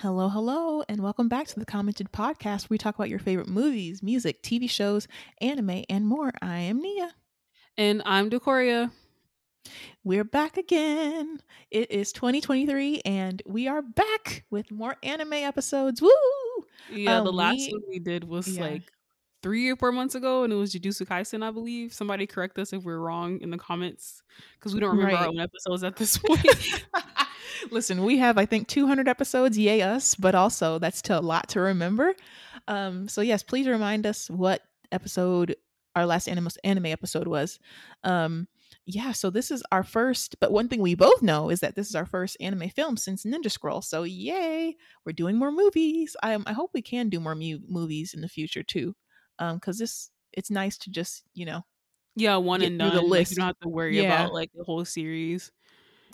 Hello, hello, and welcome back to the Commented Podcast where we talk about your favorite movies, music, TV shows, anime, and more. I am Nia. And I'm Decoria. We're back again. It is 2023, and we are back with more anime episodes. Woo! Yeah, um, the last we, one we did was yeah. like three or four months ago, and it was Jujutsu Kaisen, I believe. Somebody correct us if we're wrong in the comments because we don't remember right. our own episodes at this point. Listen, we have I think 200 episodes, yay us, but also that's a lot to remember. Um, so yes, please remind us what episode our last anime anime episode was. Um, yeah, so this is our first, but one thing we both know is that this is our first anime film since Ninja Scroll. So yay, we're doing more movies. I, um, I hope we can do more mu- movies in the future too, um, because this it's nice to just you know, yeah, one and done. The list. Like, you don't have to worry yeah. about like the whole series.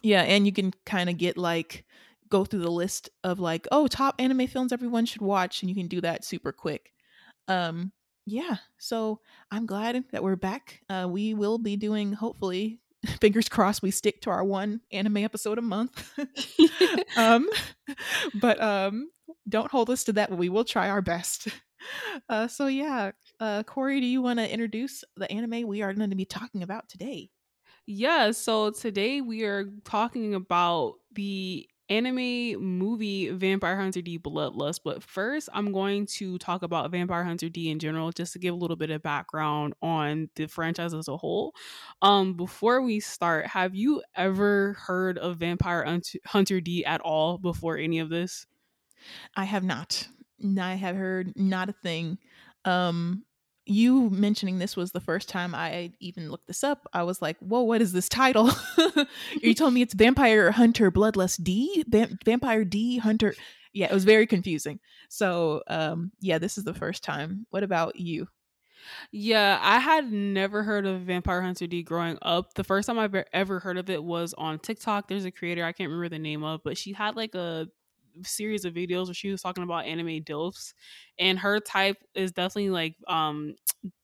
Yeah, and you can kind of get like go through the list of like, oh, top anime films everyone should watch, and you can do that super quick. Um, yeah, so I'm glad that we're back. Uh, we will be doing, hopefully, fingers crossed, we stick to our one anime episode a month. um, but um, don't hold us to that, but we will try our best. Uh, so yeah, uh, Corey, do you want to introduce the anime we are going to be talking about today? Yeah, so today we are talking about the anime movie Vampire Hunter D Bloodlust. But first, I'm going to talk about Vampire Hunter D in general, just to give a little bit of background on the franchise as a whole. Um, before we start, have you ever heard of Vampire Hunter D at all before any of this? I have not. I have heard not a thing. Um, you mentioning this was the first time I even looked this up. I was like, "Whoa, what is this title?" you told me it's Vampire Hunter Bloodlust D, Vampire D Hunter. Yeah, it was very confusing. So, um, yeah, this is the first time. What about you? Yeah, I had never heard of Vampire Hunter D growing up. The first time I've ever heard of it was on TikTok. There's a creator I can't remember the name of, but she had like a series of videos where she was talking about anime dilfs and her type is definitely like um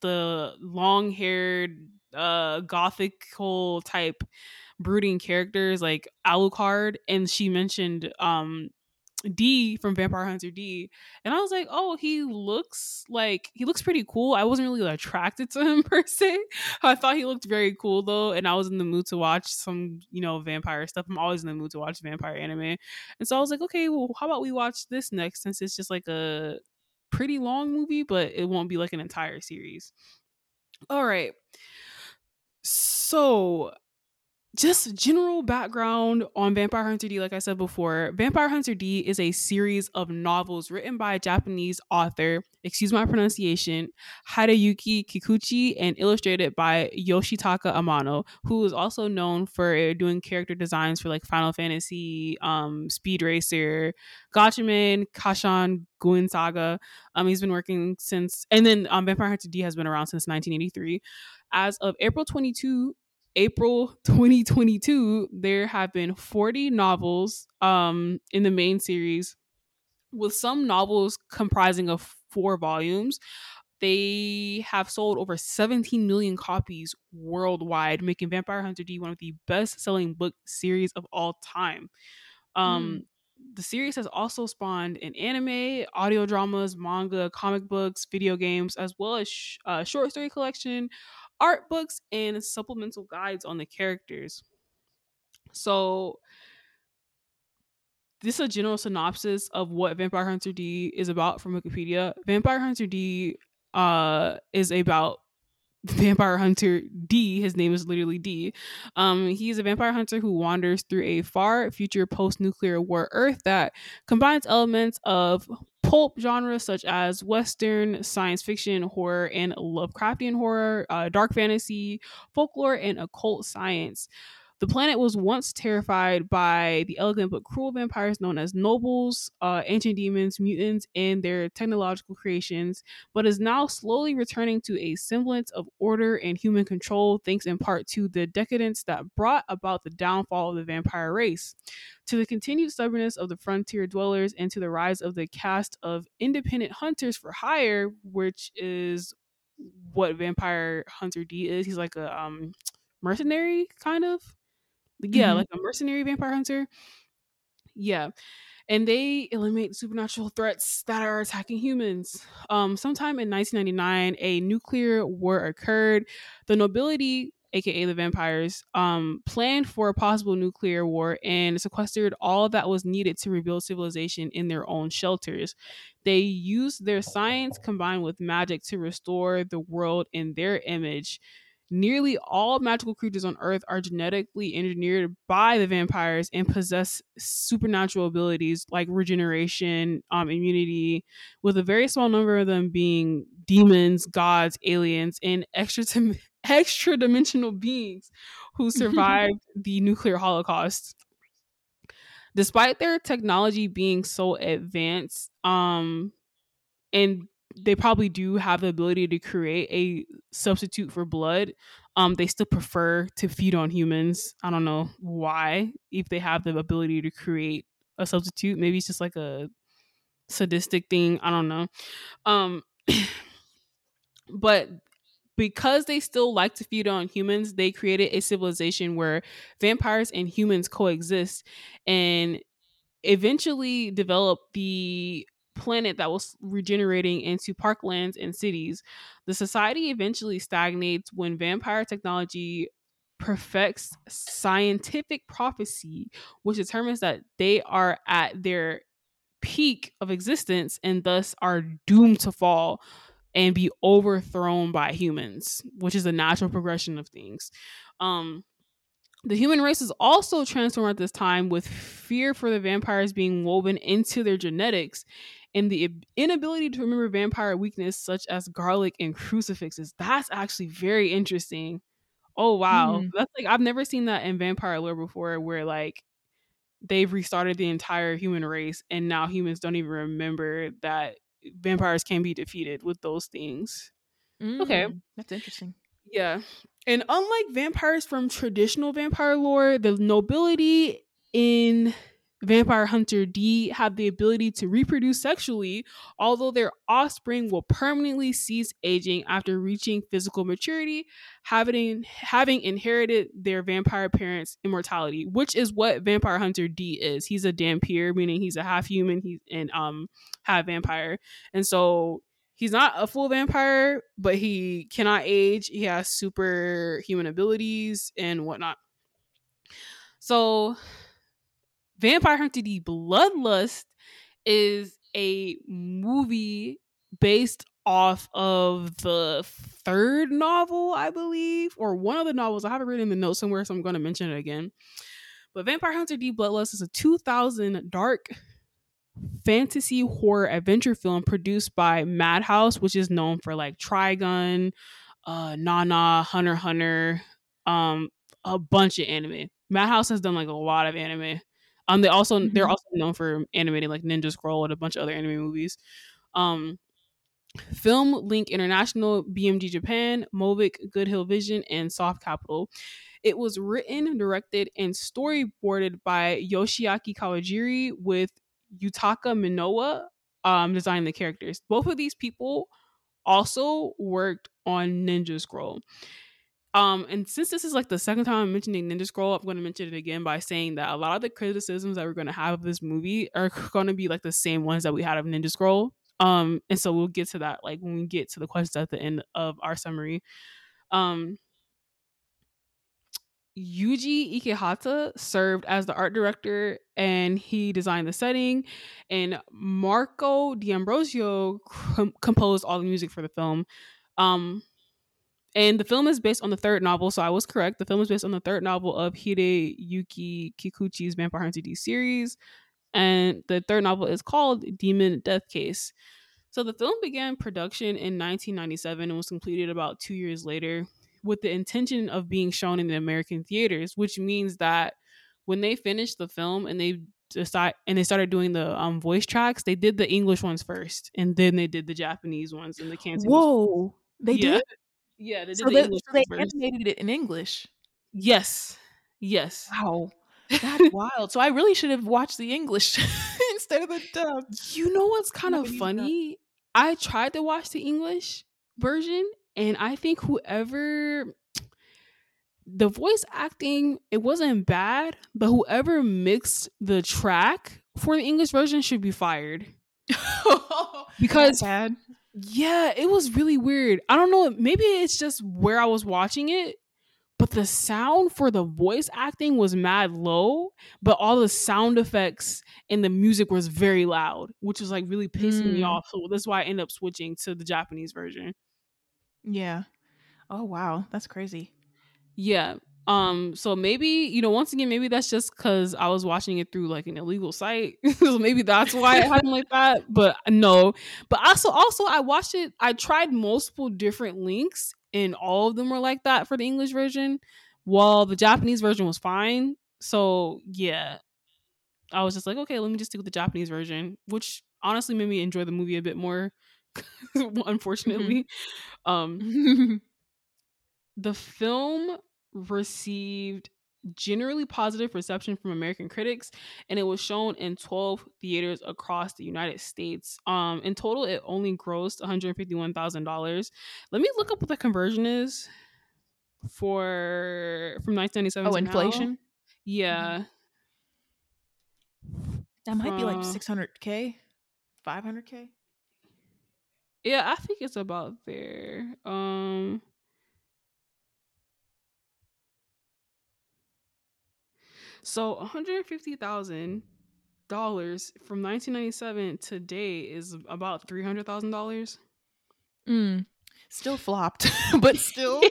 the long haired uh gothical type brooding characters like alucard and she mentioned um D from Vampire Hunter D, and I was like, oh, he looks like he looks pretty cool. I wasn't really attracted to him per se. I thought he looked very cool though, and I was in the mood to watch some, you know, vampire stuff. I'm always in the mood to watch vampire anime, and so I was like, okay, well, how about we watch this next since it's just like a pretty long movie, but it won't be like an entire series. All right. So just general background on Vampire Hunter D, like I said before, Vampire Hunter D is a series of novels written by a Japanese author, excuse my pronunciation, Hideyuki Kikuchi, and illustrated by Yoshitaka Amano, who is also known for doing character designs for like Final Fantasy, um, Speed Racer, Gatchaman, Casshan, Guin Saga. Um, he's been working since, and then um, Vampire Hunter D has been around since 1983. As of April 22, April 2022, there have been 40 novels um, in the main series, with some novels comprising of four volumes. They have sold over 17 million copies worldwide, making Vampire Hunter D one of the best selling book series of all time. Um, mm. The series has also spawned an anime, audio dramas, manga, comic books, video games, as well as sh- uh, short story collection, art books and supplemental guides on the characters. So this is a general synopsis of what Vampire Hunter D is about from Wikipedia. Vampire Hunter D uh, is about vampire hunter D. His name is literally D. Um, he's a vampire hunter who wanders through a far future post nuclear war Earth that combines elements of pulp genres such as Western, science fiction, horror, and Lovecraftian horror, uh, dark fantasy, folklore, and occult science. The planet was once terrified by the elegant but cruel vampires known as nobles, uh, ancient demons, mutants, and their technological creations, but is now slowly returning to a semblance of order and human control, thanks in part to the decadence that brought about the downfall of the vampire race, to the continued stubbornness of the frontier dwellers, and to the rise of the caste of independent hunters for hire, which is what Vampire Hunter D is. He's like a um mercenary kind of yeah, mm-hmm. like a mercenary vampire hunter. Yeah. and they eliminate supernatural threats that are attacking humans. Um, sometime in 1999, a nuclear war occurred. The nobility, aka the vampires, um, planned for a possible nuclear war and sequestered all that was needed to rebuild civilization in their own shelters. They used their science combined with magic to restore the world in their image nearly all magical creatures on Earth are genetically engineered by the vampires and possess supernatural abilities like regeneration, um, immunity, with a very small number of them being demons, gods, aliens, and extra extra dimensional beings who survived the nuclear holocaust. Despite their technology being so advanced, um, and they probably do have the ability to create a substitute for blood. Um, they still prefer to feed on humans. I don't know why. If they have the ability to create a substitute, maybe it's just like a sadistic thing. I don't know. Um, but because they still like to feed on humans, they created a civilization where vampires and humans coexist and eventually developed the planet that was regenerating into parklands and cities. The society eventually stagnates when vampire technology perfects scientific prophecy, which determines that they are at their peak of existence and thus are doomed to fall and be overthrown by humans, which is a natural progression of things. Um, the human race is also transformed at this time with fear for the vampires being woven into their genetics and the inability to remember vampire weakness such as garlic and crucifixes. That's actually very interesting. Oh wow. Mm. That's like I've never seen that in vampire lore before where like they've restarted the entire human race and now humans don't even remember that vampires can be defeated with those things. Mm, okay. That's interesting. Yeah. And unlike vampires from traditional vampire lore, the nobility in Vampire Hunter D have the ability to reproduce sexually, although their offspring will permanently cease aging after reaching physical maturity, having having inherited their vampire parents' immortality, which is what Vampire Hunter D is. He's a dhampir, meaning he's a half human, he's and um half vampire. And so he's not a full vampire, but he cannot age. He has superhuman abilities and whatnot. So Vampire Hunter D Bloodlust is a movie based off of the third novel, I believe, or one of the novels. I have it written in the notes somewhere, so I'm going to mention it again. But Vampire Hunter D Bloodlust is a 2000 dark fantasy horror adventure film produced by Madhouse, which is known for like Trigun, uh, Nana, Hunter Hunter, um, a bunch of anime. Madhouse has done like a lot of anime. Um, they also mm-hmm. they're also known for animating like Ninja Scroll and a bunch of other anime movies. Um, Film Link International, BMG Japan, Movic, Good Hill Vision, and Soft Capital. It was written, directed, and storyboarded by Yoshiaki Kawajiri with Yutaka Minowa um, designing the characters. Both of these people also worked on Ninja Scroll. Um, and since this is like the second time I'm mentioning Ninja Scroll, I'm going to mention it again by saying that a lot of the criticisms that we're going to have of this movie are going to be like the same ones that we had of Ninja Scroll. Um, and so we'll get to that like when we get to the questions at the end of our summary. Um, Yuji Ikehata served as the art director and he designed the setting, and Marco D'Ambrosio com- composed all the music for the film. Um, and the film is based on the third novel, so I was correct. The film is based on the third novel of Hideyuki Kikuchi's Vampire Hunter D series. And the third novel is called Demon Deathchase. So the film began production in 1997 and was completed about two years later with the intention of being shown in the American theaters, which means that when they finished the film and they decide and they started doing the um voice tracks, they did the English ones first, and then they did the Japanese ones and the Cantonese. Whoa, they yeah. did. Yeah, they did so the they, English so they animated it in English. Yes. Yes. Wow. That's wild. So I really should have watched the English instead of the dub. You know what's kind of funny? I tried to watch the English version and I think whoever the voice acting it wasn't bad, but whoever mixed the track for the English version should be fired. because. Yeah, it was really weird. I don't know, maybe it's just where I was watching it, but the sound for the voice acting was mad low, but all the sound effects and the music was very loud, which was like really pissing mm. me off. So that's why I ended up switching to the Japanese version. Yeah. Oh wow, that's crazy. Yeah. Um, so maybe, you know, once again, maybe that's just because I was watching it through like an illegal site. so maybe that's why it happened like that. But no. But also also I watched it, I tried multiple different links and all of them were like that for the English version, while the Japanese version was fine. So yeah. I was just like, okay, let me just stick with the Japanese version, which honestly made me enjoy the movie a bit more, unfortunately. Mm-hmm. Um the film received generally positive reception from American critics and it was shown in 12 theaters across the United States. Um in total it only grossed $151,000. Let me look up what the conversion is for from 1997 Oh, inflation? Now. Yeah. That might uh, be like 600k, 500k. Yeah, I think it's about there. Um So one hundred fifty thousand dollars from nineteen ninety seven today is about three hundred thousand dollars. Mm. Still flopped, but still.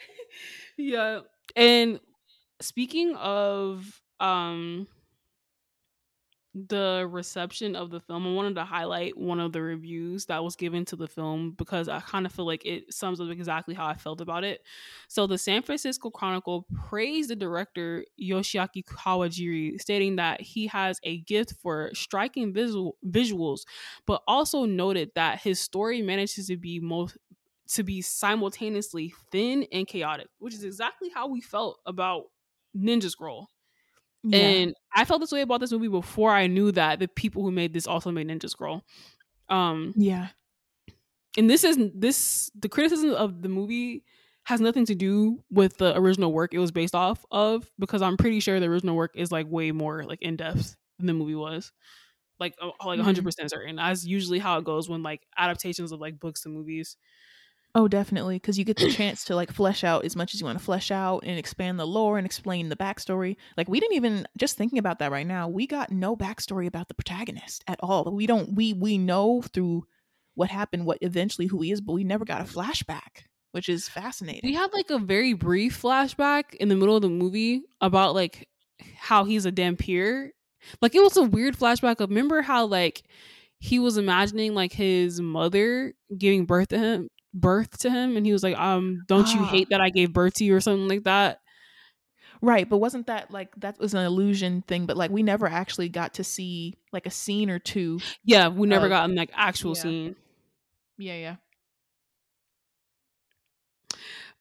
yeah. And speaking of um the reception of the film, I wanted to highlight one of the reviews that was given to the film because I kind of feel like it sums up exactly how I felt about it. So, the San Francisco Chronicle praised the director Yoshiaki Kawajiri, stating that he has a gift for striking visual visuals, but also noted that his story manages to be most to be simultaneously thin and chaotic, which is exactly how we felt about Ninja Scroll. Yeah. And I felt this way about this movie before I knew that the people who made this also made Ninja Scroll. Um Yeah. And this is this the criticism of the movie has nothing to do with the original work it was based off of because I'm pretty sure the original work is like way more like in depth than the movie was. Like like 100% mm-hmm. certain. That's usually how it goes when like adaptations of like books to movies. Oh, definitely, because you get the chance to like flesh out as much as you want to flesh out and expand the lore and explain the backstory. Like we didn't even just thinking about that right now. We got no backstory about the protagonist at all. We don't. We we know through what happened, what eventually who he is, but we never got a flashback, which is fascinating. We had like a very brief flashback in the middle of the movie about like how he's a Dhampir. Like it was a weird flashback of remember how like he was imagining like his mother giving birth to him birth to him and he was like um don't you hate that i gave birth to you or something like that? Right but wasn't that like that was an illusion thing but like we never actually got to see like a scene or two yeah we never of, got in like actual yeah. scene. Yeah yeah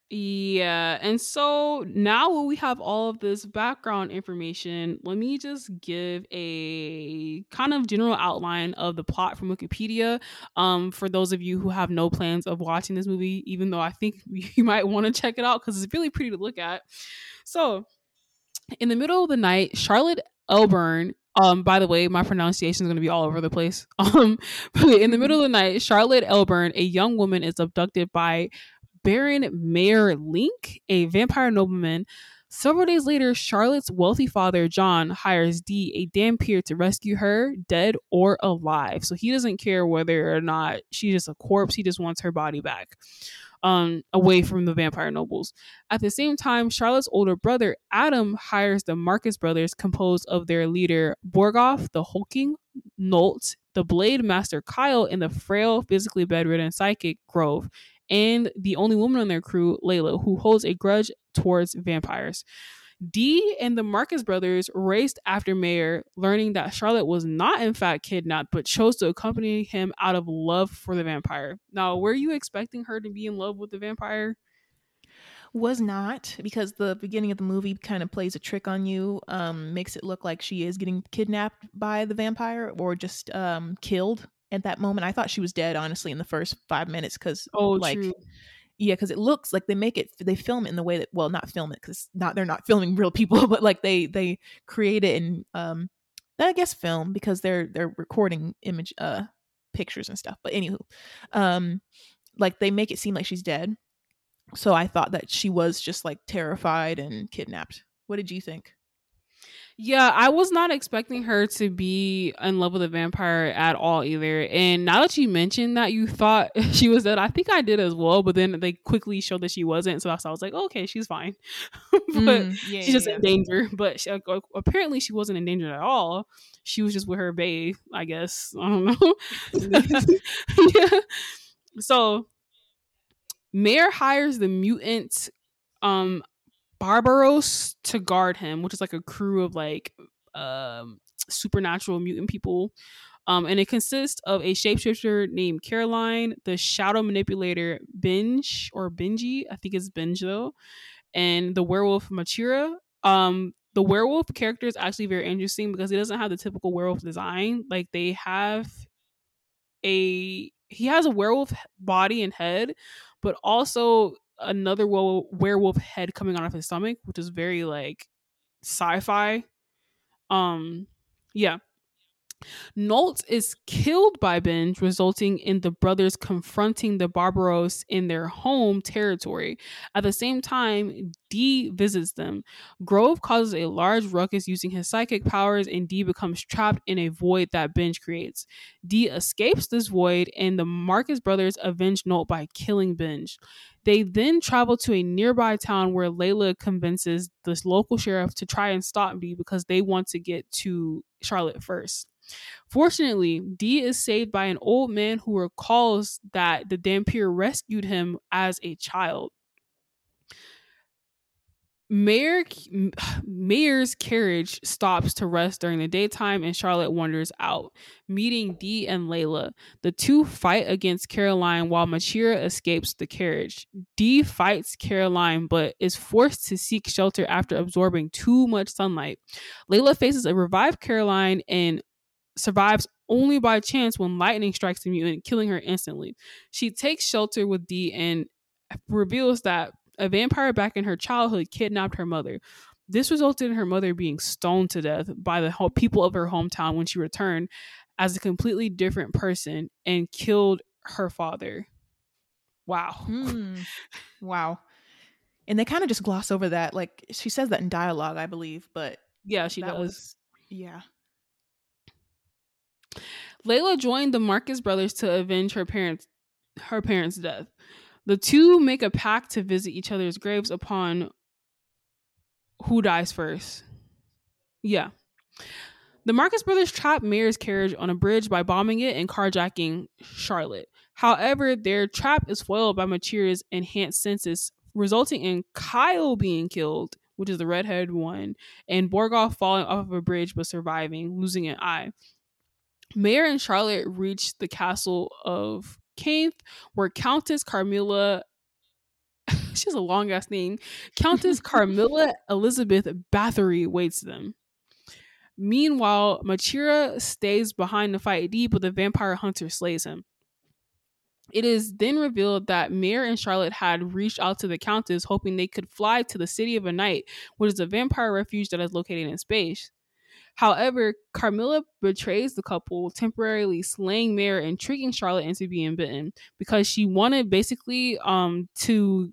yeah, and so now we have all of this background information, let me just give a kind of general outline of the plot from Wikipedia. Um, for those of you who have no plans of watching this movie, even though I think you might want to check it out because it's really pretty to look at. So, in the middle of the night, Charlotte Elbourne um, by the way, my pronunciation is going to be all over the place. Um, in the middle of the night, Charlotte Elbourne, a young woman, is abducted by Baron Mayor Link, a vampire nobleman. Several days later, Charlotte's wealthy father, John, hires D, a Dhampir, to rescue her, dead or alive. So he doesn't care whether or not she's just a corpse, he just wants her body back. Um, away from the vampire nobles. At the same time, Charlotte's older brother, Adam, hires the Markus brothers, composed of their leader, Borgoff, the hulking Nolt, the blade master Kyle, and the frail, physically bedridden psychic Grove, and the only woman on their crew, Layla, who holds a grudge towards vampires. D and the Markus brothers raced after Mayer, learning that Charlotte was not in fact kidnapped, but chose to accompany him out of love for the vampire. Now, were you expecting her to be in love with the vampire? Was not because the beginning of the movie kind of plays a trick on you, um, makes it look like she is getting kidnapped by the vampire or just um, killed at that moment. I thought she was dead, honestly, in the first five minutes because, oh, like, true. yeah, because it looks like they make it, they film it in the way that, well, not film it because not they're not filming real people, but like they they create it and um I guess film because they're they're recording image uh pictures and stuff. But anywho, um, like they make it seem like she's dead. So I thought that she was just like terrified and kidnapped. What did you think? Yeah, I was not expecting her to be in love with a vampire at all either. And now that you mentioned that you thought she was dead, I think I did as well. But then they quickly showed that she wasn't, so I was like, okay, she's fine. but mm, yeah, she's just yeah. in danger. But she, apparently, she wasn't in danger at all. She was just with her bae, I guess. I don't know. yeah. So Mayor hires the mutant um Barbaros to guard him, which is like a crew of like um, supernatural mutant people. Um, and it consists of a shapeshifter named Caroline, the shadow manipulator Binge or Benji, I think it's Binge though, and the werewolf Machira. Um, the werewolf character is actually very interesting because he doesn't have the typical werewolf design. Like they have a he has a werewolf body and head, but also another werewolf head coming out of his stomach, which is very like sci-fi. Um, yeah. Nolt is killed by Binge, resulting in the brothers confronting the Barbaros in their home territory. At the same time, D visits them. Grove causes a large ruckus using his psychic powers, and D becomes trapped in a void that Binge creates. D escapes this void, and the Markus brothers avenge Nolt by killing Binge. They then travel to a nearby town where Layla convinces this local sheriff to try and stop D because they want to get to Charlotte first. Fortunately, D is saved by an old man who recalls that the Dhampir rescued him as a child. Mayor Mayor's carriage stops to rest during the daytime and Charlotte wanders out, meeting D and Layla. The two fight against Caroline while Machira escapes the carriage. D fights Caroline but is forced to seek shelter after absorbing too much sunlight. Layla faces a revived Caroline and survives only by chance when lightning strikes the mutant, killing her instantly. She takes shelter with D and reveals that a vampire back in her childhood kidnapped her mother. This resulted in her mother being stoned to death by the people of her hometown when she returned as a completely different person and killed her father. Wow. Hmm. Wow. And they kind of just gloss over that. Like she says that in dialogue, I believe, but yeah, she does. Was, yeah. Layla joined the Markus brothers to avenge her parents her parents' death. The two make a pact to visit each other's graves upon who dies first. Yeah. The Marcus brothers trap Mayor's carriage on a bridge by bombing it and carjacking Charlotte. However, their trap is foiled by Machira's enhanced senses, resulting in Kyle being killed, which is the redhead one, and Borgoff falling off of a bridge but surviving, losing an eye. Mayor and Charlotte reach the castle of Kainth, where Countess Carmilla she has a long ass name. Countess Carmilla Elizabeth Bathory waits them. Meanwhile, Machira stays behind to fight D, but the vampire hunter slays him. It is then revealed that Mayor and Charlotte had reached out to the Countess, hoping they could fly to the City of a Night, which is a vampire refuge that is located in space. However, Carmilla betrays the couple, temporarily slaying Mayor and tricking Charlotte into being bitten because she wanted basically um to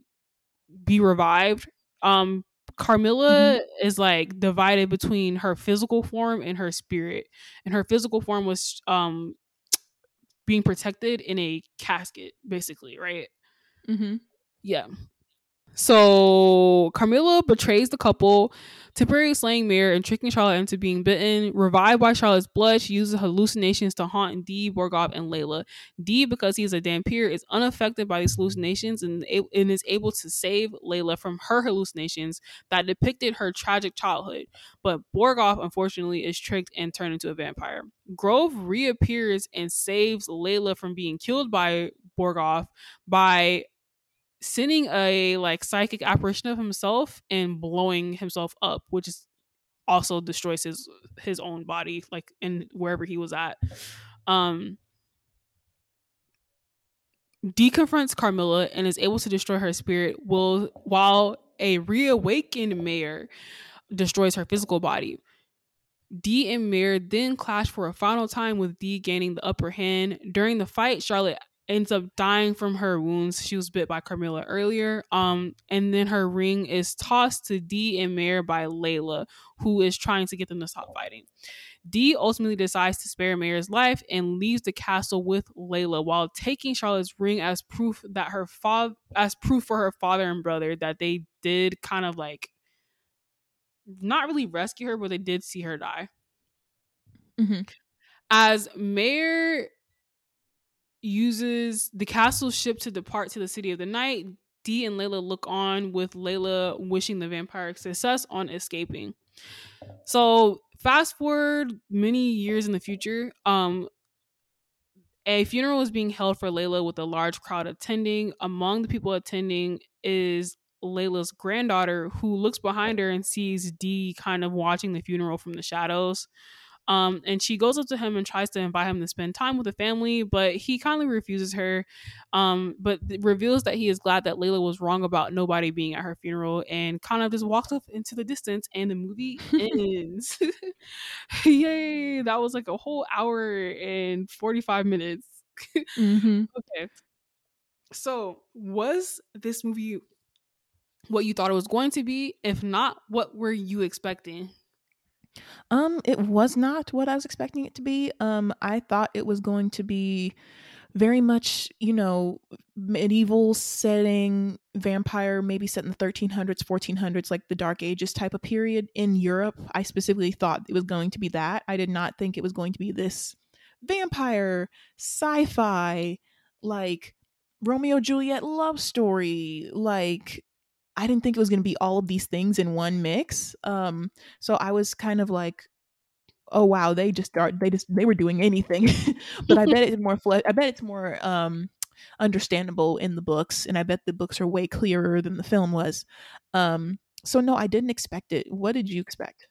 be revived. Um Carmilla mm-hmm. is like divided between her physical form and her spirit. And her physical form was um being protected in a casket, basically, right? Mm-hmm. Yeah. So Carmilla betrays the couple, temporarily slaying Mayor and tricking Charlotte into being bitten. Revived by Charlotte's blood, she uses hallucinations to haunt D, Borgoff, and Layla. D, because he's a Dhampir, is unaffected by these hallucinations and, and is able to save Layla from her hallucinations that depicted her tragic childhood. But Borgoff, unfortunately, is tricked and turned into a vampire. Grove reappears and saves Layla from being killed by Borgoff by sending a like psychic apparition of himself and blowing himself up, which is also destroys his his own body, like in wherever he was at. Um D confronts Carmilla and is able to destroy her spirit will while a reawakened mayor destroys her physical body. D and Mayor then clash for a final time with D gaining the upper hand. During the fight, Charlotte ends up dying from her wounds. She was bit by Carmilla earlier. Um, and then her ring is tossed to D and Mare by Layla, who is trying to get them to stop fighting. D ultimately decides to spare Mare's life and leaves the castle with Layla while taking Charlotte's ring as proof that her father as proof for her father and brother that they did kind of like not really rescue her, but they did see her die. Mm-hmm. As Mare uses the castle ship to depart to the city of the night, D and Layla look on with Layla wishing the vampire success on escaping. So fast forward many years in the future, um, a funeral is being held for Layla with a large crowd attending. Among the people attending is Layla's granddaughter, who looks behind her and sees D kind of watching the funeral from the shadows. Um, and she goes up to him and tries to invite him to spend time with the family, but he kindly refuses her. Um, but reveals that he is glad that Layla was wrong about nobody being at her funeral and kind of just walks off into the distance and the movie ends. Yay! That was like a whole hour and 45 minutes. mm-hmm. Okay. So, was this movie what you thought it was going to be? If not, what were you expecting? Um, it was not what I was expecting it to be. Um, I thought it was going to be very much, you know, medieval setting, vampire, maybe set in the 1300s, 1400s, like the Dark Ages type of period in Europe. I specifically thought it was going to be that. I did not think it was going to be this vampire, sci fi, like Romeo Juliet love story, like I didn't think it was going to be all of these things in one mix. Um, so I was kind of like, oh wow, they just start they just they were doing anything. but I bet it's more fle- I bet it's more um understandable in the books, and I bet the books are way clearer than the film was. Um, so no, I didn't expect it. What did you expect?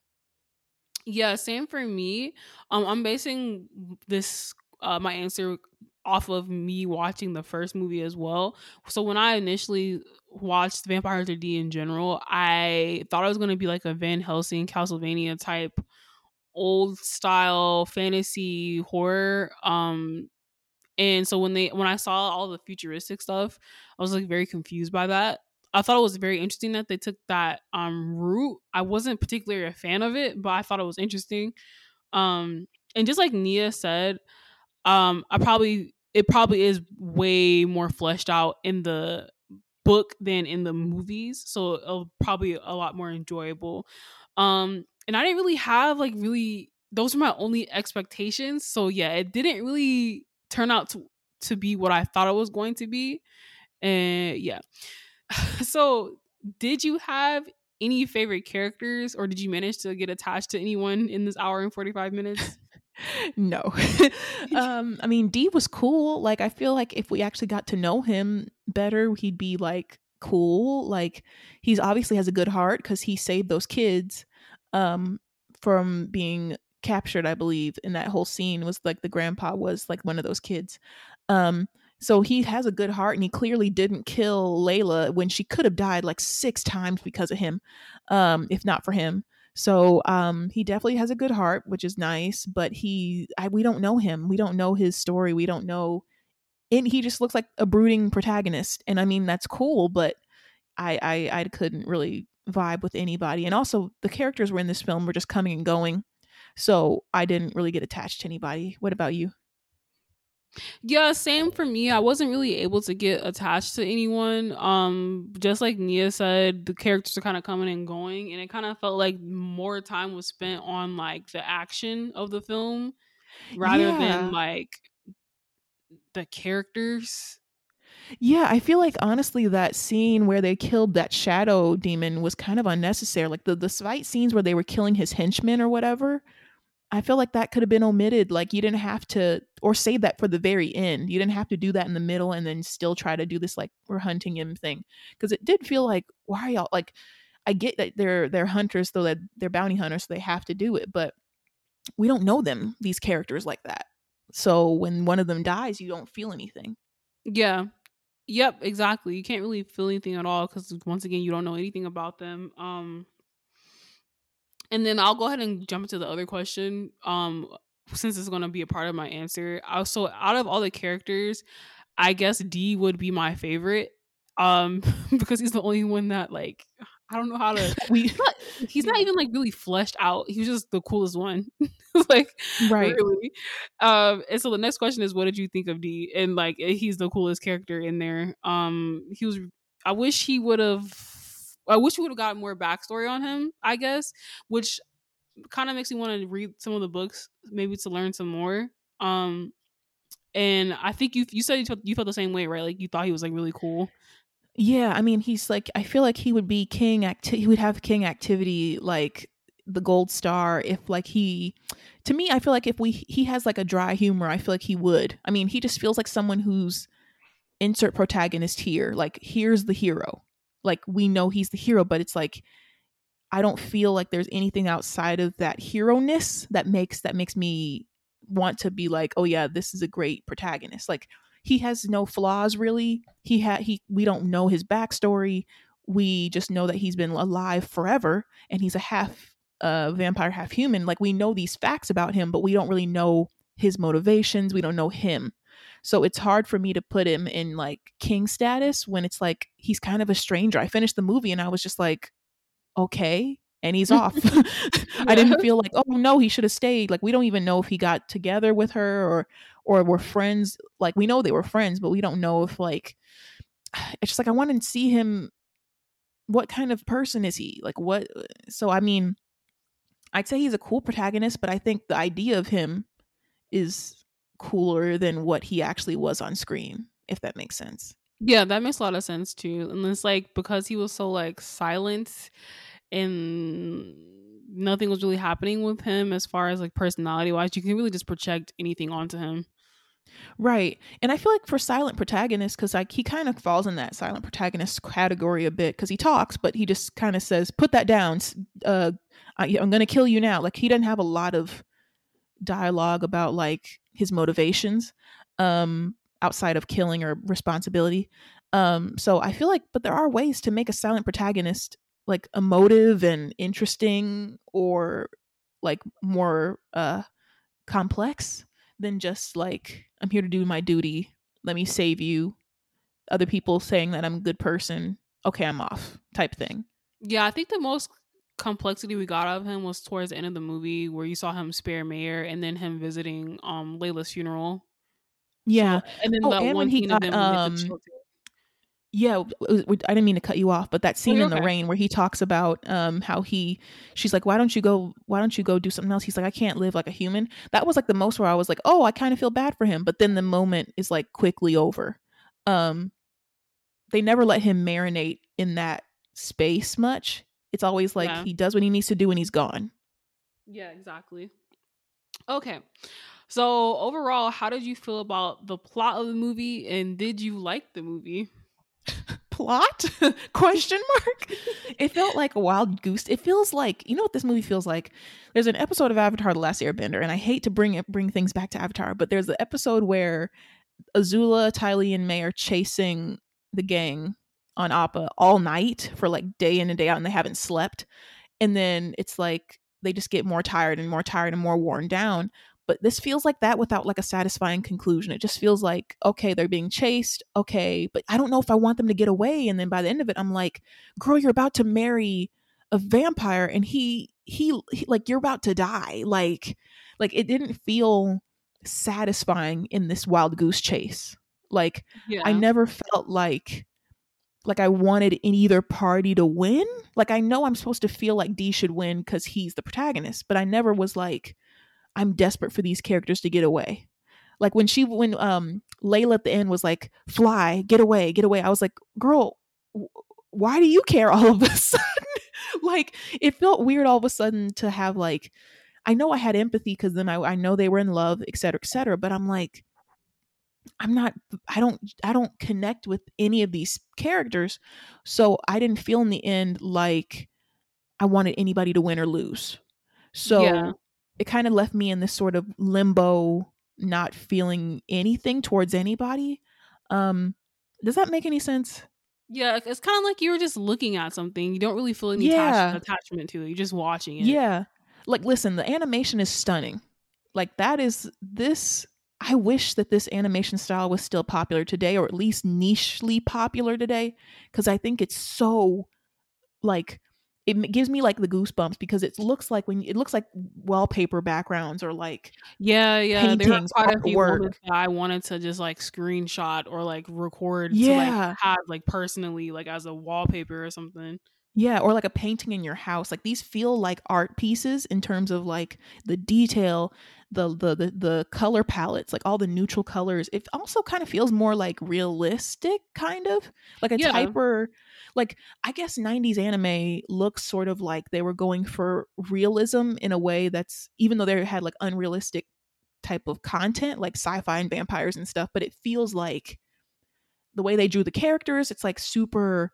Yeah, same for me. Um, I'm basing this uh, my answer off of me watching the first movie as well. So when I initially watched Vampire Hunter D in general, I thought it was going to be like a Van Helsing, Castlevania type old style fantasy horror. Um and so when they when I saw all the futuristic stuff, I was like very confused by that. I thought it was very interesting that they took that um route. I wasn't particularly a fan of it, but I thought it was interesting. Um and just like Nia said, um I probably it probably is way more fleshed out in the book than in the movies so it'll probably a lot more enjoyable. Um and i didn't really have like really those were my only expectations so yeah it didn't really turn out to to be what i thought it was going to be and yeah. So did you have any favorite characters or did you manage to get attached to anyone in this hour and 45 minutes no. um, I mean, D was cool. Like, I feel like if we actually got to know him better, he'd be like cool. Like, he's obviously has a good heart because he saved those kids um, from being captured. I believe in that whole scene was like the grandpa was like one of those kids. Um, so he has a good heart, and he clearly didn't kill Layla when she could have died like six times because of him, um, if not for him. So um, he definitely has a good heart, which is nice. But he, I, we don't know him. We don't know his story. We don't know, and he just looks like a brooding protagonist. And I mean, that's cool, but I, I, I couldn't really vibe with anybody. And also, the characters were in this film were just coming and going, so I didn't really get attached to anybody. What about you? Yeah, same for me. I wasn't really able to get attached to anyone. Um, just like Nia said, the characters are kind of coming and going, and it kind of felt like more time was spent on like the action of the film rather yeah. than like the characters. Yeah, I feel like honestly that scene where they killed that shadow demon was kind of unnecessary. Like the the fight scenes where they were killing his henchmen or whatever I feel like that could have been omitted. Like you didn't have to, or save that for the very end. You didn't have to do that in the middle and then still try to do this like we're hunting him thing. Because it did feel like why are y'all like? I get that they're they're hunters, though that they're bounty hunters, so they have to do it. But we don't know them these characters like that. So when one of them dies, you don't feel anything. Yeah. Yep. Exactly. You can't really feel anything at all because once again, you don't know anything about them. Um And then I'll go ahead and jump into the other question. Um, since it's going to be a part of my answer. Also, out of all the characters, I guess D would be my favorite. Um, because he's the only one that like I don't know how to. He's not, he's not even like really fleshed out. He was just the coolest one, like right. Really. Um, and so the next question is, what did you think of D? And like, eh, he's the coolest character in there. Um, he was. I wish he would have. I wish we would have got more backstory on him. I guess, which kind of makes me want to read some of the books, maybe to learn some more. Um, and I think you you said you felt, you felt the same way, right? Like you thought he was like really cool. Yeah, I mean, he's like I feel like he would be king. Acti- he would have king activity like the gold star if like he to me i feel like if we he has like a dry humor i feel like he would i mean he just feels like someone who's insert protagonist here like here's the hero like we know he's the hero but it's like I don't feel like there's anything outside of that hero ness that makes that makes me want to be like, oh yeah, this is a great protagonist. Like he has no flaws really. He had he we don't know his backstory. We just know that he's been alive forever and he's a half uh vampire, half human. Like we know these facts about him, but we don't really know his motivations. We don't know him. So it's hard for me to put him in like king status when it's like he's kind of a stranger. I finished the movie and I was just like, okay and he's off. yeah. I didn't feel like, oh no, he should have stayed. Like we don't even know if he got together with her or or were friends. Like we know they were friends, but we don't know if like it's just like I want to see him what kind of person is he? Like what uh, so I mean I'd say he's a cool protagonist, but I think the idea of him is cooler than what he actually was on screen, if that makes sense. Yeah, that makes a lot of sense too. And it's like because he was so like silent and nothing was really happening with him as far as like personality wise, you can really just project anything onto him. Right. And I feel like for silent protagonists, because like he kind of falls in that silent protagonist category a bit because he talks, but he just kind of says, put that down. Uh, I, I'm going to kill you now. Like he doesn't have a lot of dialogue about like his motivations. Um, outside of killing or responsibility. Um, so I feel like, but there are ways to make a silent protagonist like emotive and interesting or like more uh complex than just like I'm here to do my duty. Let me save you. Other people saying that I'm a good person. Okay, I'm off type thing. Yeah, I think the most complexity we got out of him was towards the end of the movie where you saw him spare Mayor and then him visiting um Layla's funeral. Yeah, so, and then oh, the and one he got, um, yeah i didn't mean to cut you off but that scene oh, in the rain where he talks about um how he she's like why don't you go why don't you go do something else? He's like i can't live like a human. That was like the most where i was like oh i kind of feel bad for him but then the moment is like quickly over. Um they never let him marinate in that space much it's always like yeah. he does what he needs to do and he's gone. Yeah exactly. Okay so overall, how did you feel about the plot of the movie and did you like the movie? plot? Question mark? It felt like a wild goose. It feels like you know what this movie feels like? There's an episode of avatar the last airbender and i hate to bring it bring things back to avatar but there's the episode where azula ty lee and Mai are chasing the gang on appa all night for like day in and day out and they haven't slept and then it's like they just get more tired and more tired and more worn down but this feels like that without like a satisfying conclusion. It just feels like, okay, they're being chased. Okay. But I don't know if I want them to get away. And then by the end of it, I'm like, girl, you're about to marry a vampire and he, he, he like, you're about to die. Like, like it didn't feel satisfying in this wild goose chase. Like, yeah. I never felt like, like I wanted in either party to win. Like I know I'm supposed to feel like D should win because he's the protagonist, but I never was like, I'm desperate for these characters to get away. Like when she when um Layla at the end was like, "Fly, get away, get away." I was like, "Girl, why do you care all of a sudden?" like it felt weird all of a sudden to have like I know I had empathy because then I, I know they were in love, et cetera, et cetera. But I'm like, I'm not I don't I don't connect with any of these characters. So I didn't feel in the end like I wanted anybody to win or lose. So yeah it kind of left me in this sort of limbo, not feeling anything towards anybody. Um, does that make any sense? Yeah, it's kind of like you were just looking at something. You don't really feel any Yeah. attach- attachment to it. You're just watching it. Yeah. Like listen, the animation is stunning. Like that is this I wish that this animation style was still popular today or at least nichely popular today cuz I think it's so like it gives me like the goosebumps because it looks like when it looks like wallpaper backgrounds or like Yeah, yeah. There paintings, quite a few moments that I wanted to just like screenshot or like record to Yeah. like have like personally like as a wallpaper or something. Yeah, or like a painting in your house. Like these feel like art pieces in terms of like the detail, the the the, the color palettes, like all the neutral colors. It also kind of feels more like realistic, kind of like a Yeah. typer. Like I guess '90s anime looks sort of like they were going for realism in a way that's even though they had like unrealistic type of content, like sci-fi and vampires and stuff. But it feels like the way they drew the characters. It's like super.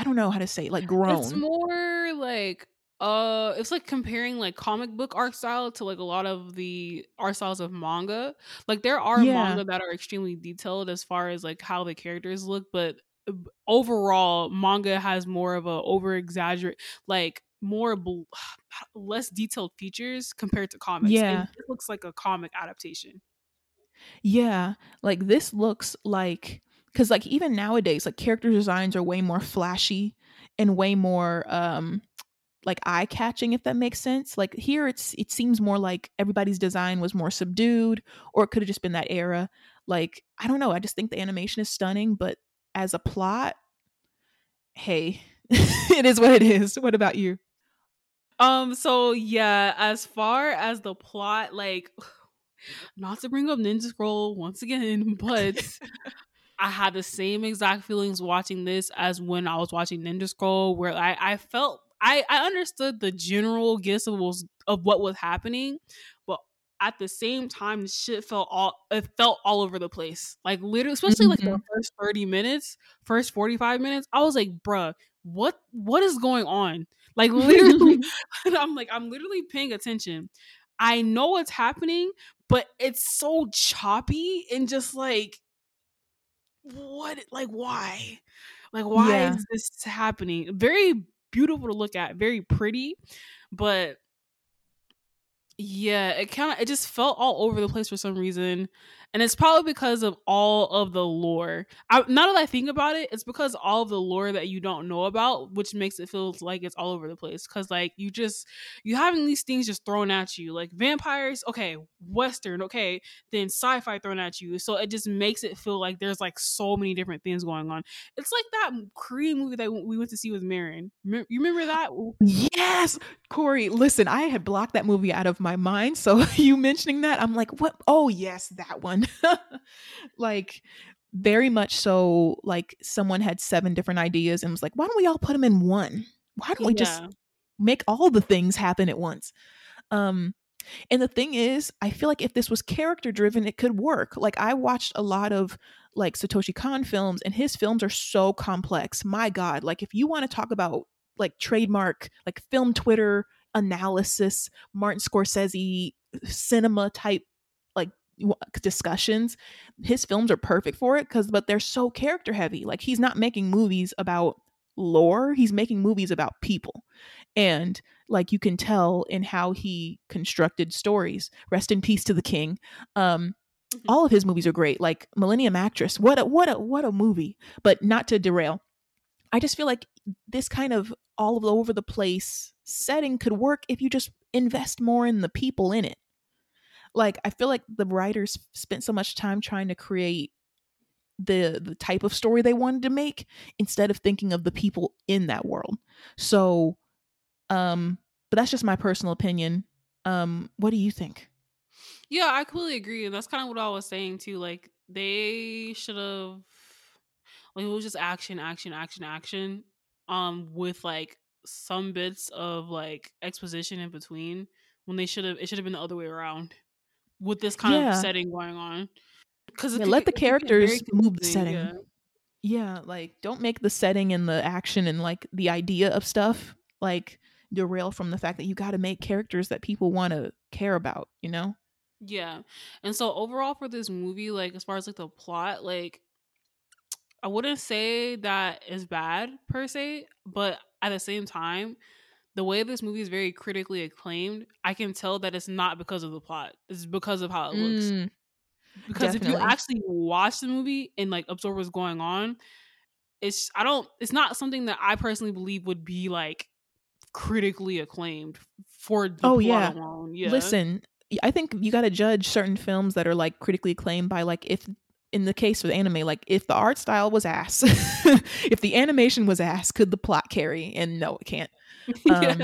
I don't know how to say it, like grown. It's more like uh it's like comparing like comic book art style to like a lot of the art styles of manga. Like there are Yeah. manga that are extremely detailed as far as like how the characters look, but uh, overall manga has more of a over exaggerate like more bl- less detailed features compared to comics. Yeah. It looks like a comic adaptation. Yeah, like this looks like because like even nowadays, like character designs are way more flashy and way more um like eye catching, if that makes sense. Like here, it's it seems more like everybody's design was more subdued, or it could have just been that era. Like I don't know. I just think the animation is stunning, but as a plot, hey, it is what it is. What about you? Um, so yeah, as far as the plot, like not to bring up Ninja Scroll once again, but I had the same exact feelings watching this as when I was watching Ninja Scroll, where I, I felt I, I understood the general gist of what was of what was happening, but at the same time, shit felt all it felt all over the place. Like literally, especially like the Mhm. first thirty minutes, first forty five minutes, I was like, bruh, what what is going on? Like literally, I'm like, I'm literally paying attention. I know what's happening, but it's so choppy and just like what like why? Like why Yeah. is this happening? Very beautiful to look at, very pretty, but yeah, it kind of it just felt all over the place for some reason. And it's probably because of all of the lore. I, now that I think about it, it's because all of the lore that you don't know about, which makes it feel like it's all over the place. Because like you just you having these things just thrown at you, like vampires, okay, western, okay, then sci-fi thrown at you. So it just makes it feel like there's like so many different things going on. It's like that Korean movie that we went to see with Marin. You remember that? Yes, Corey. Listen, I had blocked that movie out of my mind. So you mentioning that, I'm like, what? Oh, yes, that one. like, very much so. Like, someone had seven different ideas and was like, why don't we all put them in one? Why don't we just make all the things happen at once? Um, and the thing is, I feel like if this was character driven, it could work. Like, I watched a lot of like Satoshi Kon films, and his films are so complex. My God, like if you want to talk about like trademark, like film Twitter analysis, Martin Scorsese cinema type like discussions, his films are perfect for it because but they're so character heavy. Like he's not making movies about lore, he's making movies about people. And like you can tell in how he constructed stories. Rest in peace to the king. Um Mhm. all of his movies are great. Like Millennium Actress, what a what a what a movie. But not to derail. I just feel like this kind of all over the place setting could work if you just invest more in the people in it. Like I feel like the writers spent so much time trying to create the the type of story they wanted to make instead of thinking of the people in that world. So um but that's just my personal opinion. Um what do you think? Yeah, I completely agree. And that's kind of what I was saying too. Like they should have like it was just action, action, action, action. Um, with like some bits of like exposition in between when they should have it should have been the other way around with this kind Yeah. of setting going on. Because Yeah, let the characters move the setting. Yeah, like don't make the setting and the action and like the idea of stuff like derail from the fact that you got to make characters that people want to care about, you know? Yeah. And so overall for this movie, like as far as like the plot, like I wouldn't say that is bad per se, but at the same time, the way this movie is very critically acclaimed, I can tell that it's not because of the plot. It's because of how it looks. Mm, Because if you actually watch the movie and like absorb what's going on, it's I don't it's not something that I personally believe would be like critically acclaimed for the Oh, plot yeah. alone. Yeah. Listen, I think you got to judge certain films that are like critically acclaimed by like if in the case of anime, like if the art style was ass, if the animation was ass, could the plot carry? And no, it can't. yeah. Um,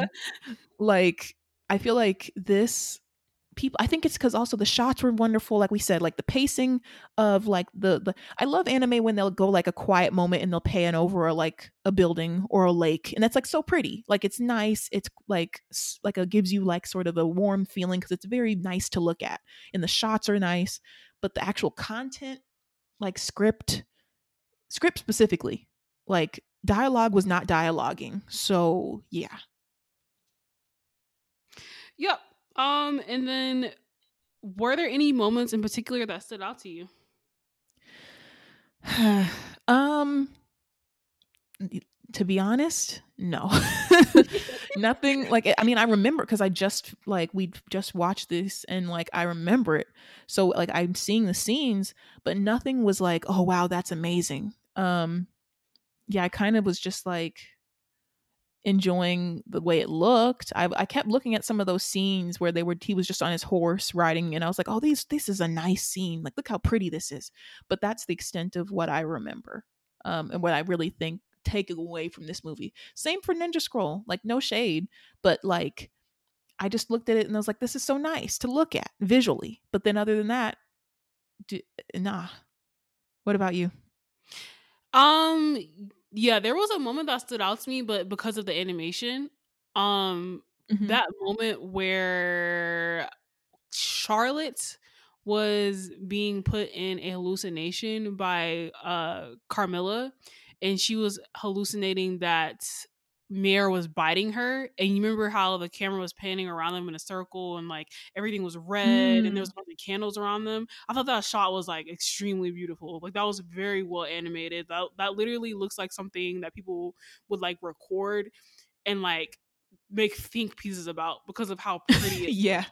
like I feel like this people I think it's because also the shots were wonderful like we said like the pacing of like the the I love anime when they'll go like a quiet moment and they'll pan over a, like a building or a lake and that's like so pretty like it's nice it's like like it gives you like sort of a warm feeling because it's very nice to look at and the shots are nice but the actual content like script script specifically like dialogue was not dialoguing so yeah Yep. Um, and then were there any moments in particular that stood out to you? um to be honest no nothing like i mean i remember because i just like we just watched this and like i remember it. So like i'm seeing the scenes but nothing was like oh wow that's amazing. Um yeah i kind of was just like enjoying the way it looked. I, I kept looking at some of those scenes where they were he was just on his horse riding and i was like oh these this is a nice scene. Like look how pretty this is. But that's the extent of what i remember um and what i really think take away from this movie. Same for ninja scroll like no shade but like i just looked at it and i was like this is so nice to look at visually. But then other than that d- nah. What about you? Um, yeah, there was a moment that stood out to me, but because of the animation, um, Mhm. that moment where Charlotte was being put in a hallucination by uh Carmilla and she was hallucinating that Meier was biting her and you remember how the camera was panning around them in a circle and like everything was red and there mm. was a bunch of candles around them. I thought that shot was like extremely beautiful. Like that was very well animated. That that literally looks like something that people would like record and like make think pieces about because of how pretty it yeah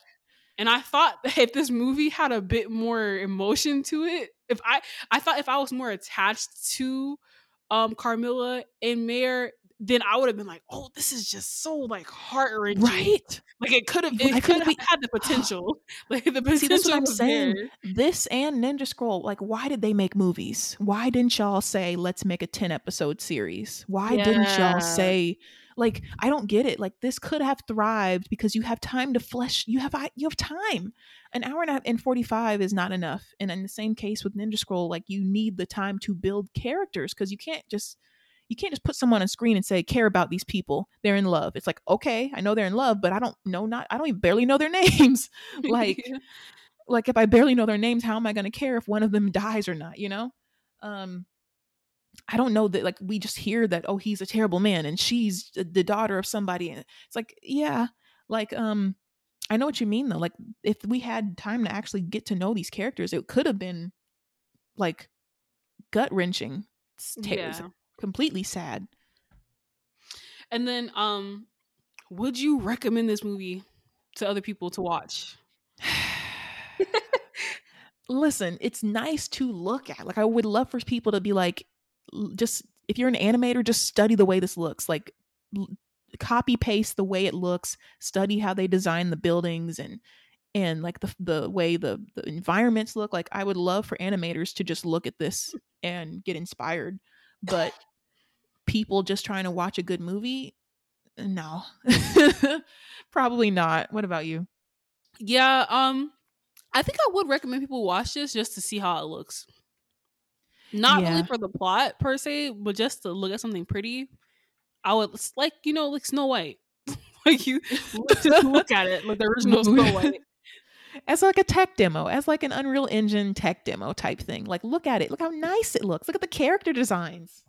and I thought that if this movie had a bit more emotion to it, if I I thought if I was more attached to um Carmilla and Meier, then I would have been like, oh, this is just so like heart wrenching. right Like it could have it could have had the potential. like the potential See, that's what I'm saying. there. this and Ninja Scroll, like, why did they make movies? Why didn't y'all say, let's make a 10 episode series? Why didn't y'all say, like, I don't get it. Like, this could have thrived because you have time to flesh, you have, you have time. An hour and, a, half and 45 is not enough. And in the same case with Ninja Scroll, like, you need the time to build characters because you can't just, you can't just put someone on screen and say care about these people they're in love it's like okay i know they're in love but i don't know not i don't even barely know their names like like if I barely know their names, how am I going to care if one of them dies or not? You know, um, I don't know that. Like we just hear that oh he's a terrible man and she's the daughter of somebody, and it's like yeah, like um, I know what you mean though. Like if we had time to actually get to know these characters, it could have been like gut wrenching, yeah. completely sad. And then um would you recommend this movie to other people to watch? listen, it's nice to look at. Like I would love for people to be like just if you're an animator, just study the way this looks. Like l- copy paste the way it looks, study how they design the buildings and and like the the way the the environments look. Like I would love for animators to just look at this and get inspired. But people just trying to watch a good movie, no. Probably not. What about you? Yeah, um I think I would recommend people watch this just to see how it looks. Not Yeah. really for the plot per se, but just to look at something pretty. I would like, you know, like Snow White. like you just look at it like the original Snow White. as like a tech demo, as like an Unreal Engine tech demo type thing. Like, look at it. Look how nice it looks. Look at the character designs.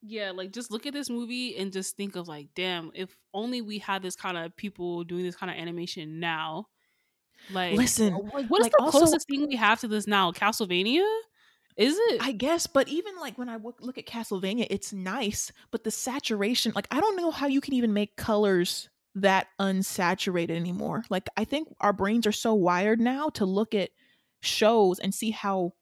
Yeah, like just look at this movie and just think of like, damn, if only we had this kind of people doing this kind of animation now. Like, Listen, what is like, the also- closest thing we have to this now? Castlevania, Is it? I guess, but even like when I w- look at Castlevania, it's nice, but the saturation, like I don't know how you can even make colors that unsaturated anymore. Like I think our brains are so wired now to look at shows and see how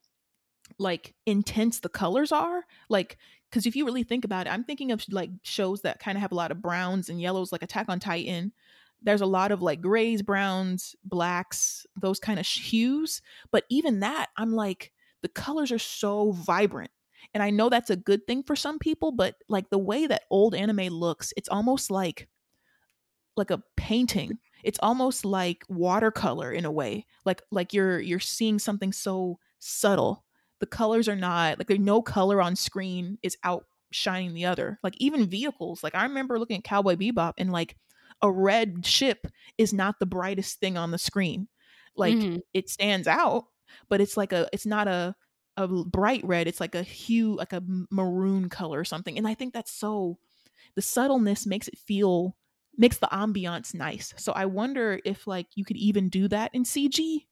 like intense the colors are. Like because if you really think about it, I'm thinking of like shows that kind of have a lot of browns and yellows, like Attack on Titan. There's a lot of like grays, browns, blacks, those kind of hues. But even that, I'm like, the colors are so vibrant. And I know that's a good thing for some people, but like the way that old anime looks, it's almost like like a painting. It's almost like watercolor in a way. Like like you're you're seeing something so subtle. The colors are not like there's no color on screen is outshining the other. Like even vehicles. Like I remember looking at Cowboy Bebop and like a red ship is not the brightest thing on the screen. Like mm-hmm. it stands out, but it's like a it's not a a bright red it's like a hue like a maroon color or something and i think that's so the subtleness makes it feel makes the ambiance nice so i wonder if like you could even do that in cg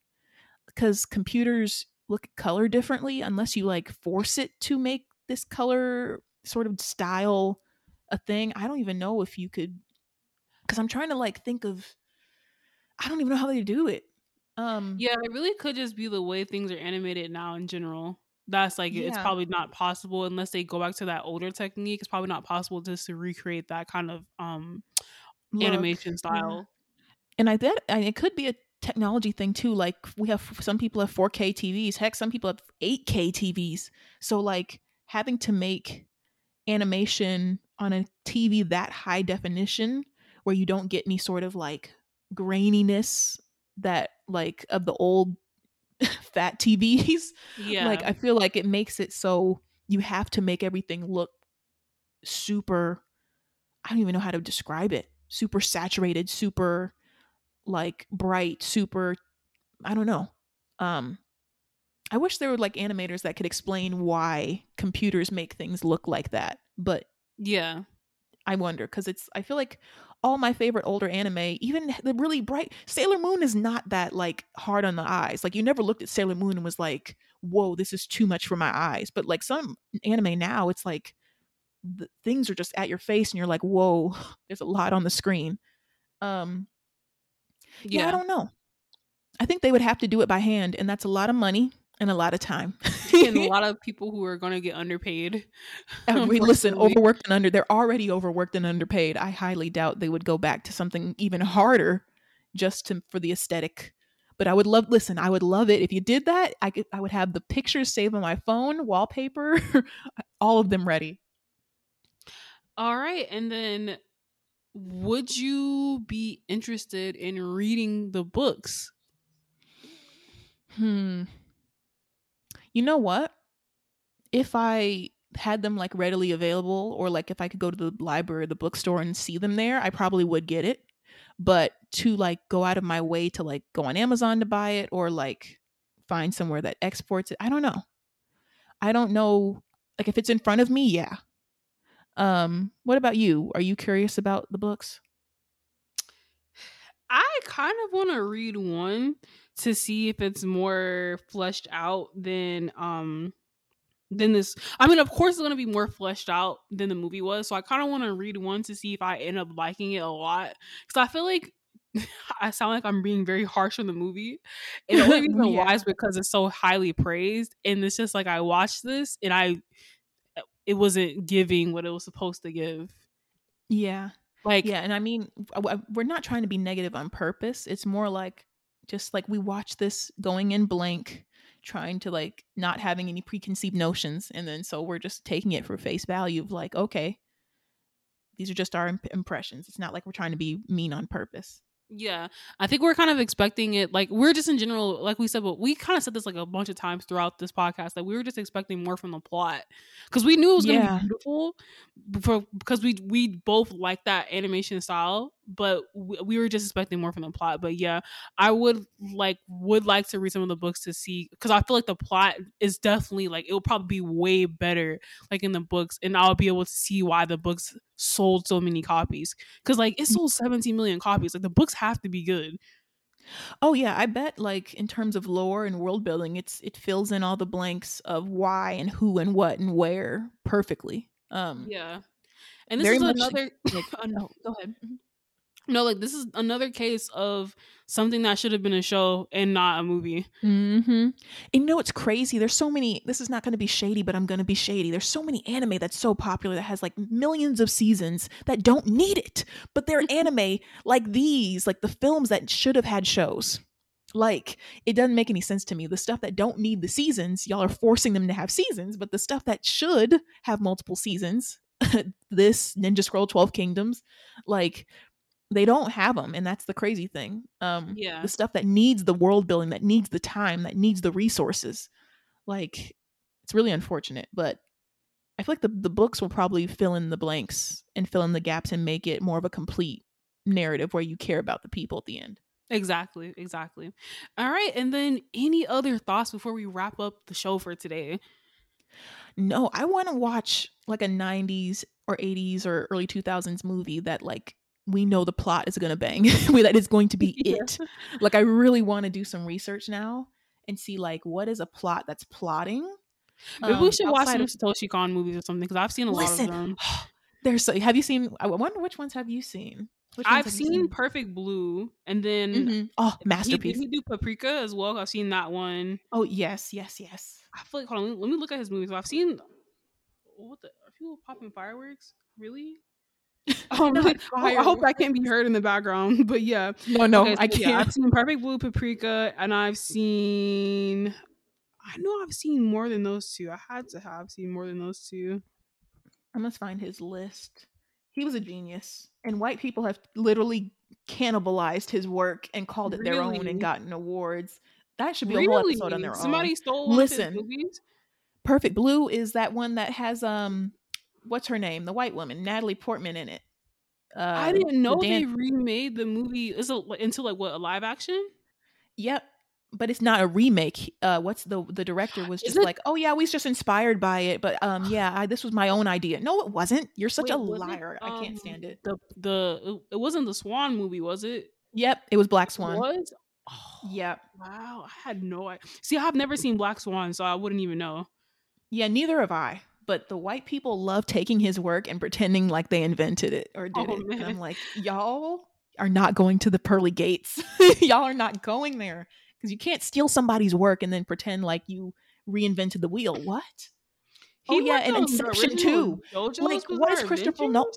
because computers look at color differently unless you like force it to make this color sort of style a thing i don't even know if you could because i'm trying to like think of i don't even know how they do it um Yeah, it really could just be the way things are animated now in general. That's like it's probably not possible unless they go back to that older technique. It's probably not possible just to recreate that kind of um look, animation yeah. style. and i bet and it could be a technology thing too like we have some people have 4k tvs heck some people have 8k tvs so like having to make animation on a tv that high definition where you don't get any sort of like graininess that like of the old fat tvs Yeah. like i feel like it makes it so you have to make everything look super i don't even know how to describe it super saturated super like bright super i don't know um i wish there were like animators that could explain why computers make things look like that but yeah. I wonder because it's i feel like all my favorite older anime even the really bright sailor moon is not that like hard on the eyes like you never looked at sailor moon and was like whoa this is too much for my eyes but like some anime now it's like the things are just at your face and you're like whoa there's a lot on the screen um yeah. Yeah. I don't know. I think they would have to do it by hand, and that's a lot of money and a lot of time. and a lot of people who are gonna get underpaid. And we listen, overworked and under. They're already overworked and underpaid. I highly doubt they would go back to something even harder, just to for the aesthetic. But I would love. Listen, I would love it if you did that. I could. I would have the pictures saved on my phone, wallpaper, all of them ready. All right, and then would you be interested in reading the books? Hmm. You know what? If I had them like readily available, or like if I could go to the library or the bookstore and see them there, I probably would get it. But to like go out of my way to like go on Amazon to buy it or like find somewhere that exports it, I don't know. I don't know. Like if it's in front of me, yeah. Um, what about you? Are you curious about the books? I kind of want to read one to see if it's more fleshed out than um than this. I mean, of course, it's going to be more fleshed out than the movie was. So I kind of want to read one to see if I end up liking it a lot because I feel like I sound like I'm being very harsh on the movie, and the only reason why is because it's so highly praised, and it's just like I watched this and I it wasn't giving what it was supposed to give. Yeah. Like, yeah and i mean we're not trying to be negative on purpose it's more like just like we watch this going in blank trying to like not having any preconceived notions and then so we're just taking it for face value of like okay these are just our imp- impressions it's not like we're trying to be mean on purpose Yeah, I think we're kind of expecting it. Like we're just in general, like we said, but we kind of said this like a bunch of times throughout this podcast that we were just expecting more from the plot because we knew it was gonna Yeah. be beautiful, for because we we both like that animation style, but we, we were just expecting more from the plot. But yeah, I would like would like to read some of the books to see because I feel like the plot is definitely like it will probably be way better like in the books, and I'll be able to see why the books sold so many copies because like it sold 17 million copies like the books have to be good Oh yeah, I bet like in terms of lore and world building, it's it fills in all the blanks of why and who and what and where perfectly. Um Yeah. And this is another like oh, go ahead. No, like this is another case of something that should have been a show and not a movie. Mm-hmm. And you know it's crazy? There's so many. This is not going to be shady, but I'm going to be shady. There's so many anime that's so popular that has like millions of seasons that don't need it, but they're anime like these, like the films that should have had shows. Like it doesn't make any sense to me. The stuff that don't need the seasons, y'all are forcing them to have seasons, but the stuff that should have multiple seasons, this Ninja Scroll 12 Kingdoms, like they don't have them and that's the crazy thing um Yeah. the stuff that needs the world building that needs the time that needs the resources like it's really unfortunate but i feel like the, the books will probably fill in the blanks and fill in the gaps and make it more of a complete narrative where you care about the people at the end Exactly, exactly. All right, and then any other thoughts before we wrap up the show for today? no i want to watch like a 90s or 80s or early 2000s movie that like we know the plot is going to bang that is going to be Yeah. it like i really want to do some research now and see like what is a plot that's plotting Maybe we um, should watch some of- Satoshi Kon movies or something because I've seen a lot of them. there's so, have you seen i wonder which ones have you seen I've you seen Perfect Blue, and then Mhm. oh he, masterpiece did he do Paprika as well? I've seen that one. oh yes yes yes I feel like hold on, let me- let me look at his movies. I've seen what the are people popping fireworks? Really? Oh, I hope that fireworks. can't be heard in the background. But yeah, no no Okay, i so yeah, can't I've seen Perfect Blue, Paprika, and I've seen. I know I've seen more than those two. I had to have seen more than those two. I must find his list. He was a genius, and white people have literally cannibalized his work and called it their own and gotten awards. That should be a whole episode on their Somebody own. stole one Listen. of his movies. Perfect Blue is that one that has um, what's her name? The white woman, Natalie Portman, in it. Uh, I didn't know the they remade the movie. Is it into like what a live action? Yep, but it's not a remake. Uh, what's the the director was just it- like, oh yeah, we was just inspired by it, but um, yeah, I, this was my own idea. No, it wasn't. You're such Wait, a it, liar. I um, can't stand it. The the it wasn't the Swan movie, was it? Yep, it was Black It Swan. was. Oh, Yep. Wow, I had no idea. See, I've never seen Black Swan, so I wouldn't even know. Yeah, neither have I. But the white people love taking his work and pretending like they invented it or did Oh, it. And I'm like, y'all are not going to the pearly gates. y'all are not going there because you can't steal somebody's work and then pretend like you reinvented the wheel. What? Oh, yeah, and on Inception, too. JoJo's Like, what is Christopher Nolan-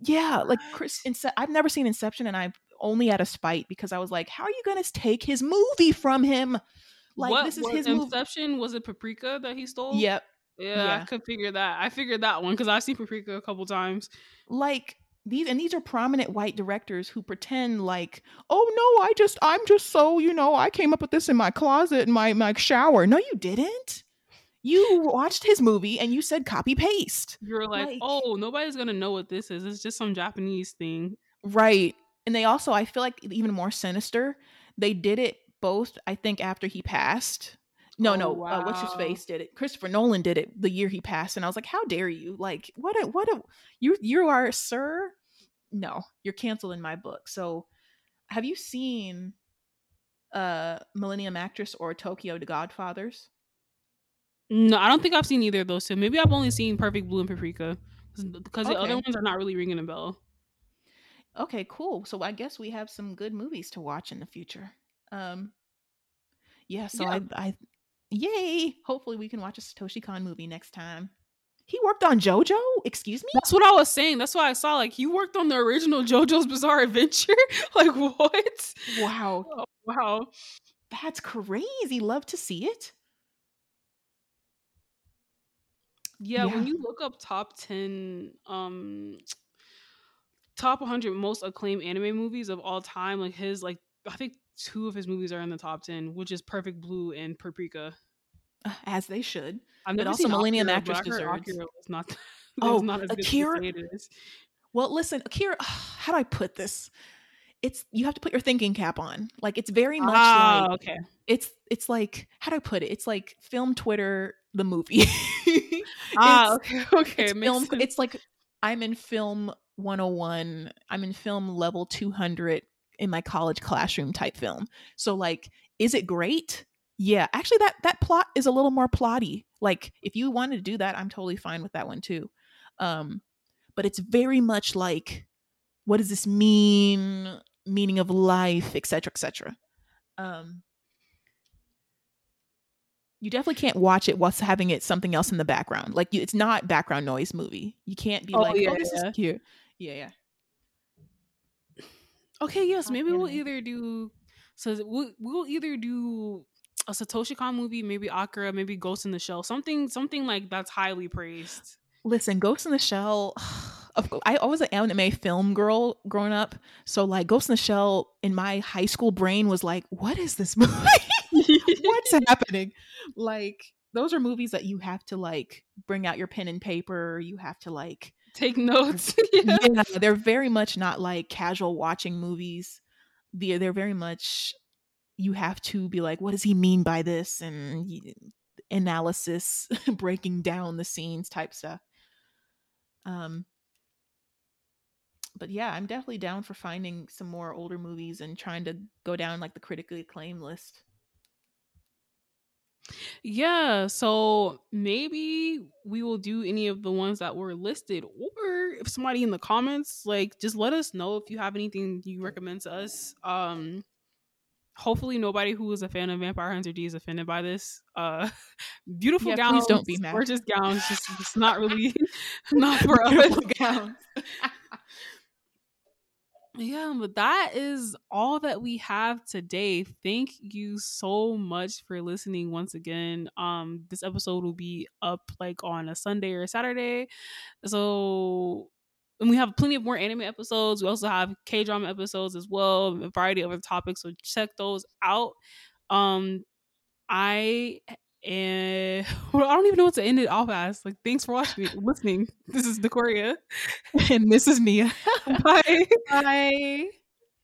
Yeah, like Chris. Ince- I've never seen Inception, and I've only out of spite because I was like, how are you going to take his movie from him? Like what this is his movie. Inception? Was it Paprika that he stole? Yep. Yeah, yeah. I could figure that. I figured that one because I've seen Paprika a couple times. like these and these are prominent white directors who pretend like oh no i just i'm just so you know i came up with this in my closet in my my shower no you didn't you watched his movie and you said copy paste You're like, Like- oh, nobody's gonna know what this is. It's just some Japanese thing. right and they also i feel like even more sinister they did it both i think after he passed no Oh, no uh, what's his face did it christopher nolan did it the year he passed and i was like how dare you like what a what a you you are sir? No you're canceled in my book. So have you seen uh millennium actress or tokyo the godfathers? No, I don't think I've seen either of those two. Maybe I've only seen Perfect Blue and Paprika because the other ones are not really ringing a bell. okay cool. So i guess we have some good movies to watch in the future. Um yeah so Yeah. i i yay hopefully we can watch a satoshi kon movie next time he worked on jojo excuse me That's what I was saying. That's why I saw like you worked on the original JoJo's Bizarre Adventure. like what? wow Oh, wow. that's crazy love to see it Yeah, when you look up top 10 um top 100 most acclaimed anime movies of all time, like his like I think two of his movies are in the top 10, which is Perfect Blue and Paprika. uh, as they should I've But also Millennium Akira, Actress deserves- Akira was not Oh, was not as good Akira- as it is. well listen akira how do i put this it's you have to put your thinking cap on like it's very much Ah, like okay. it's it's like how do I put it? It's like film Twitter the movie. Ah, okay. Okay, it's film. sense. It's like I'm in film 101. I'm in film level 200, in my college classroom type film. So like, is it great? Yeah, actually, that that plot is a little more plotty. Like, if you wanted to do that, I'm totally fine with that one too. Um, but it's very much like, what does this mean? Meaning of life, etc., etc. Um, you definitely can't watch it whilst having it something else in the background. Like you, it's not background noise movie. You can't be Oh, like, yeah, oh, this yeah. is cute. Yeah, yeah. Okay, yes, maybe we'll either do so we'll, we'll either do a Satoshi Kon movie, maybe Akira, maybe Ghost in the Shell, something something like that's highly praised. Listen, Ghost in the Shell. Of course, I, I was an anime film girl growing up, so like Ghost in the Shell in my high school brain was like, what is this movie? What's happening? Like those are movies that you have to like bring out your pen and paper. You have to like Take notes. yeah. yeah, they're very much not like casual watching movies. They're they're very much you have to be like, what does he mean by this? And analysis, breaking down the scenes type stuff. Um, but yeah, I'm definitely down for finding some more older movies and trying to go down like the critically acclaimed list. Yeah, so maybe we will do any of the ones that were listed, or if somebody in the comments, like, just let us know if you have anything you recommend to us. Um, hopefully, nobody who is a fan of Vampire Hunter D is offended by this. Uh, beautiful Yeah, gowns, don't be mad. gorgeous gowns, just, just not really not for us. Gowns. Yeah, but that is all that we have today. Thank you so much for listening once again. Um this episode will be up like on a Sunday or a Saturday. So and we have plenty of more anime episodes. We also have K-drama episodes as well, a variety of other topics. So check those out. Um I and well, I don't even know what to end it off as. Like, thanks for watching, listening. This is Decoria. and this is Mia. Bye. Bye.